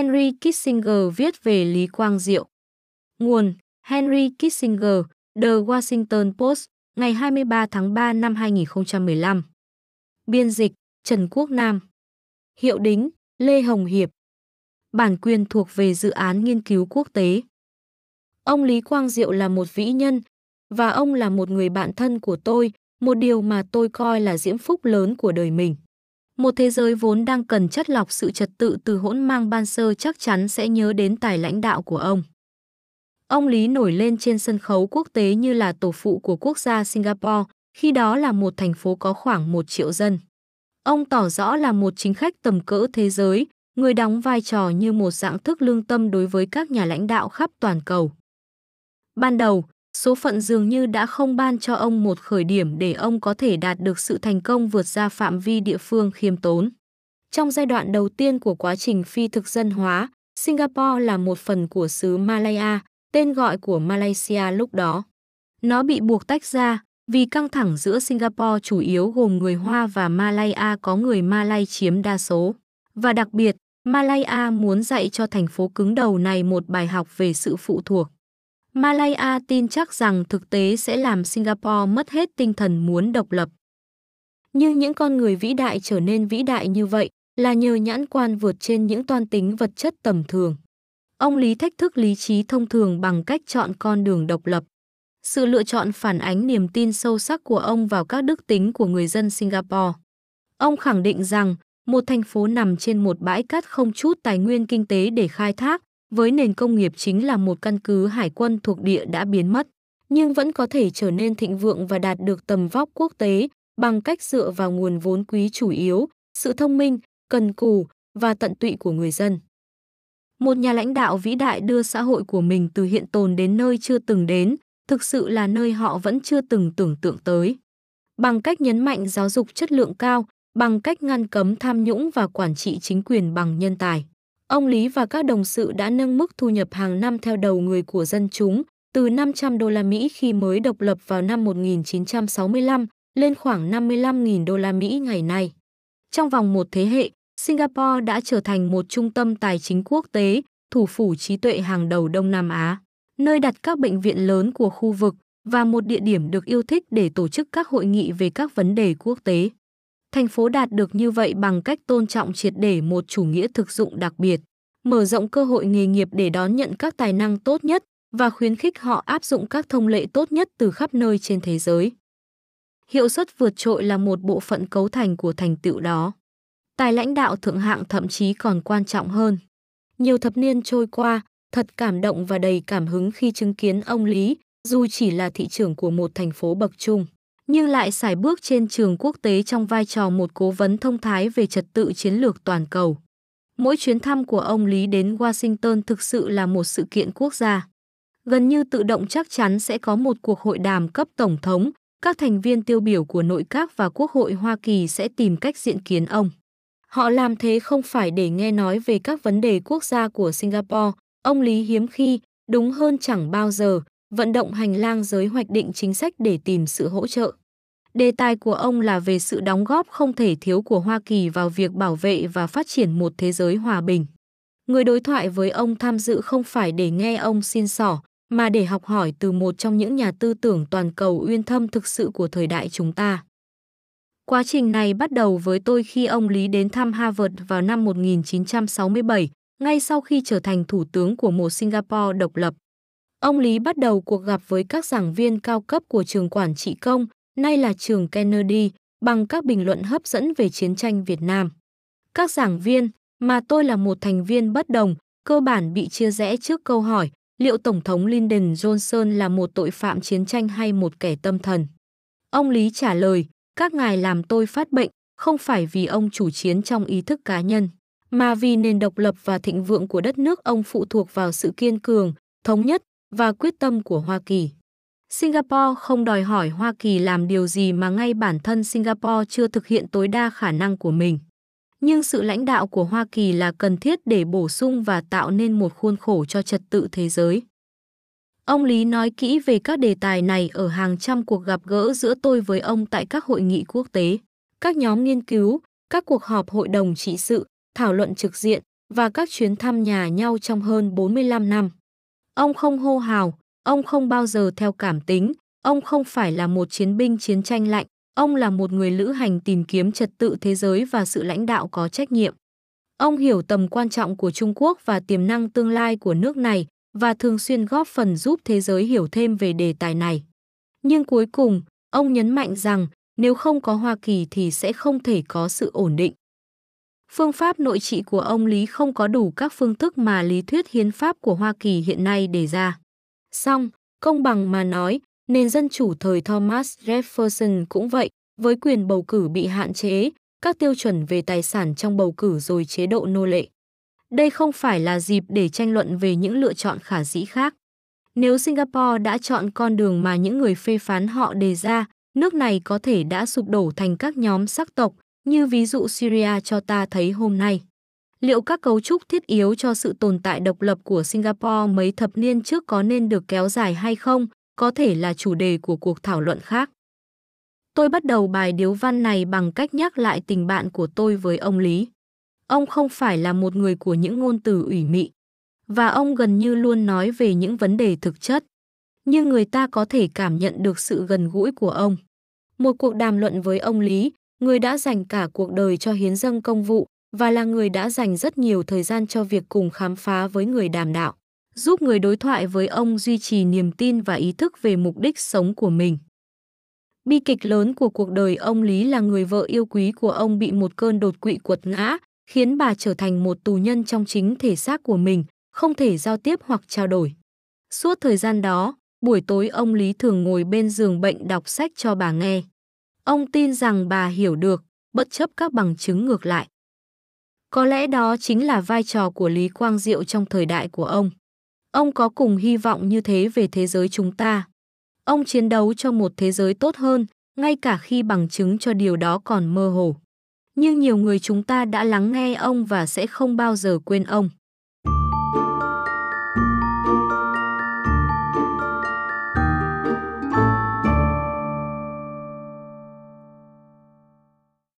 Henry Kissinger viết về Lý Quang Diệu. Nguồn Henry Kissinger, The Washington Post, ngày 23 tháng 3 năm 2015. Biên dịch Trần Quốc Nam. Hiệu đính Lê Hồng Hiệp. Bản quyền thuộc về dự án nghiên cứu quốc tế. Ông Lý Quang Diệu là một vĩ nhân, và ông là một người bạn thân của tôi, một điều mà tôi coi là diễm phúc lớn của đời mình. Một thế giới vốn đang cần chất lọc sự trật tự từ hỗn mang ban sơ chắc chắn sẽ nhớ đến tài lãnh đạo của ông. Ông Lý nổi lên trên sân khấu quốc tế như là tổ phụ của quốc gia Singapore, khi đó là một thành phố có khoảng một triệu dân. Ông tỏ rõ là một chính khách tầm cỡ thế giới, người đóng vai trò như một dạng thức lương tâm đối với các nhà lãnh đạo khắp toàn cầu. Ban đầu, số phận dường như đã không ban cho ông một khởi điểm để ông có thể đạt được sự thành công vượt ra phạm vi địa phương khiêm tốn. Trong giai đoạn đầu tiên của quá trình phi thực dân hóa, Singapore là một phần của xứ Malaya, tên gọi của Malaysia lúc đó. Nó bị buộc tách ra vì căng thẳng giữa Singapore chủ yếu gồm người Hoa và Malaya có người Malay chiếm đa số. Và đặc biệt, Malaya muốn dạy cho thành phố cứng đầu này một bài học về sự phụ thuộc. Malaya tin chắc rằng thực tế sẽ làm Singapore mất hết tinh thần muốn độc lập. Như những con người vĩ đại trở nên vĩ đại như vậy là nhờ nhãn quan vượt trên những toan tính vật chất tầm thường. Ông Lý thách thức lý trí thông thường bằng cách chọn con đường độc lập. Sự lựa chọn phản ánh niềm tin sâu sắc của ông vào các đức tính của người dân Singapore. Ông khẳng định rằng một thành phố nằm trên một bãi cát không chút tài nguyên kinh tế để khai thác, với nền công nghiệp chính là một căn cứ hải quân thuộc địa đã biến mất, nhưng vẫn có thể trở nên thịnh vượng và đạt được tầm vóc quốc tế bằng cách dựa vào nguồn vốn quý chủ yếu, sự thông minh, cần cù và tận tụy của người dân. Một nhà lãnh đạo vĩ đại đưa xã hội của mình từ hiện tồn đến nơi chưa từng đến, thực sự là nơi họ vẫn chưa từng tưởng tượng tới. Bằng cách nhấn mạnh giáo dục chất lượng cao, bằng cách ngăn cấm tham nhũng và quản trị chính quyền bằng nhân tài. Ông Lý và các đồng sự đã nâng mức thu nhập hàng năm theo đầu người của dân chúng từ 500 đô la Mỹ khi mới độc lập vào năm 1965 lên khoảng 55.000 đô la Mỹ ngày nay. Trong vòng một thế hệ, Singapore đã trở thành một trung tâm tài chính quốc tế, thủ phủ trí tuệ hàng đầu Đông Nam Á, nơi đặt các bệnh viện lớn của khu vực và một địa điểm được yêu thích để tổ chức các hội nghị về các vấn đề quốc tế. Thành phố đạt được như vậy bằng cách tôn trọng triệt để một chủ nghĩa thực dụng đặc biệt, mở rộng cơ hội nghề nghiệp để đón nhận các tài năng tốt nhất và khuyến khích họ áp dụng các thông lệ tốt nhất từ khắp nơi trên thế giới. Hiệu suất vượt trội là một bộ phận cấu thành của thành tựu đó. Tài lãnh đạo thượng hạng thậm chí còn quan trọng hơn. Nhiều thập niên trôi qua, thật cảm động và đầy cảm hứng khi chứng kiến ông Lý, dù chỉ là thị trưởng của một thành phố bậc trung nhưng lại sải bước trên trường quốc tế trong vai trò một cố vấn thông thái về trật tự chiến lược toàn cầu. Mỗi chuyến thăm của ông Lý đến Washington thực sự là một sự kiện quốc gia. Gần như tự động chắc chắn sẽ có một cuộc hội đàm cấp tổng thống, các thành viên tiêu biểu của nội các và Quốc hội Hoa Kỳ sẽ tìm cách diện kiến ông. Họ làm thế không phải để nghe nói về các vấn đề quốc gia của Singapore, ông Lý hiếm khi, đúng hơn chẳng bao giờ, vận động hành lang giới hoạch định chính sách để tìm sự hỗ trợ. Đề tài của ông là về sự đóng góp không thể thiếu của Hoa Kỳ vào việc bảo vệ và phát triển một thế giới hòa bình. Người đối thoại với ông tham dự không phải để nghe ông xin sỏ, mà để học hỏi từ một trong những nhà tư tưởng toàn cầu uyên thâm thực sự của thời đại chúng ta. Quá trình này bắt đầu với tôi khi ông Lý đến thăm Harvard vào năm 1967, ngay sau khi trở thành thủ tướng của một Singapore độc lập. Ông Lý bắt đầu cuộc gặp với các giảng viên cao cấp của trường quản trị công, nay là trường Kennedy, bằng các bình luận hấp dẫn về chiến tranh Việt Nam. Các giảng viên, mà tôi là một thành viên bất đồng, cơ bản bị chia rẽ trước câu hỏi liệu Tổng thống Lyndon Johnson là một tội phạm chiến tranh hay một kẻ tâm thần. Ông Lý trả lời, các ngài làm tôi phát bệnh, không phải vì ông chủ chiến trong ý thức cá nhân, mà vì nền độc lập và thịnh vượng của đất nước ông phụ thuộc vào sự kiên cường, thống nhất và quyết tâm của Hoa Kỳ. Singapore không đòi hỏi Hoa Kỳ làm điều gì mà ngay bản thân Singapore chưa thực hiện tối đa khả năng của mình. Nhưng sự lãnh đạo của Hoa Kỳ là cần thiết để bổ sung và tạo nên một khuôn khổ cho trật tự thế giới. Ông Lý nói kỹ về các đề tài này ở hàng trăm cuộc gặp gỡ giữa tôi với ông tại các hội nghị quốc tế, các nhóm nghiên cứu, các cuộc họp hội đồng trị sự, thảo luận trực diện, và các chuyến thăm nhà nhau trong hơn 45 năm. Ông không hô hào, ông không bao giờ theo cảm tính, ông không phải là một chiến binh chiến tranh lạnh, ông là một người lữ hành tìm kiếm trật tự thế giới và sự lãnh đạo có trách nhiệm. Ông hiểu tầm quan trọng của Trung Quốc và tiềm năng tương lai của nước này và thường xuyên góp phần giúp thế giới hiểu thêm về đề tài này. Nhưng cuối cùng, ông nhấn mạnh rằng nếu không có Hoa Kỳ thì sẽ không thể có sự ổn định. Phương pháp nội trị của ông Lý không có đủ các phương thức mà lý thuyết hiến pháp của Hoa Kỳ hiện nay đề ra. Song, công bằng mà nói, nền dân chủ thời Thomas Jefferson cũng vậy, với quyền bầu cử bị hạn chế, các tiêu chuẩn về tài sản trong bầu cử rồi chế độ nô lệ. Đây không phải là dịp để tranh luận về những lựa chọn khả dĩ khác. Nếu Singapore đã chọn con đường mà những người phê phán họ đề ra, nước này có thể đã sụp đổ thành các nhóm sắc tộc, như ví dụ Syria cho ta thấy hôm nay. Liệu các cấu trúc thiết yếu cho sự tồn tại độc lập của Singapore mấy thập niên trước có nên được kéo dài hay không, có thể là chủ đề của cuộc thảo luận khác. Tôi bắt đầu bài điếu văn này bằng cách nhắc lại tình bạn của tôi với ông Lý. Ông không phải là một người của những ngôn từ ủy mị, và ông gần như luôn nói về những vấn đề thực chất. Nhưng người ta có thể cảm nhận được sự gần gũi của ông. Một cuộc đàm luận với ông Lý, người đã dành cả cuộc đời cho hiến dâng công vụ và là người đã dành rất nhiều thời gian cho việc cùng khám phá với người đàm đạo, giúp người đối thoại với ông duy trì niềm tin và ý thức về mục đích sống của mình. Bi kịch lớn của cuộc đời ông Lý là người vợ yêu quý của ông bị một cơn đột quỵ quật ngã, khiến bà trở thành một tù nhân trong chính thể xác của mình, không thể giao tiếp hoặc trao đổi. Suốt thời gian đó, buổi tối ông Lý thường ngồi bên giường bệnh đọc sách cho bà nghe. Ông tin rằng bà hiểu được, bất chấp các bằng chứng ngược lại. Có lẽ đó chính là vai trò của Lý Quang Diệu trong thời đại của ông. Ông có cùng hy vọng như thế về thế giới chúng ta. Ông chiến đấu cho một thế giới tốt hơn, ngay cả khi bằng chứng cho điều đó còn mơ hồ. Nhưng nhiều người chúng ta đã lắng nghe ông và sẽ không bao giờ quên ông.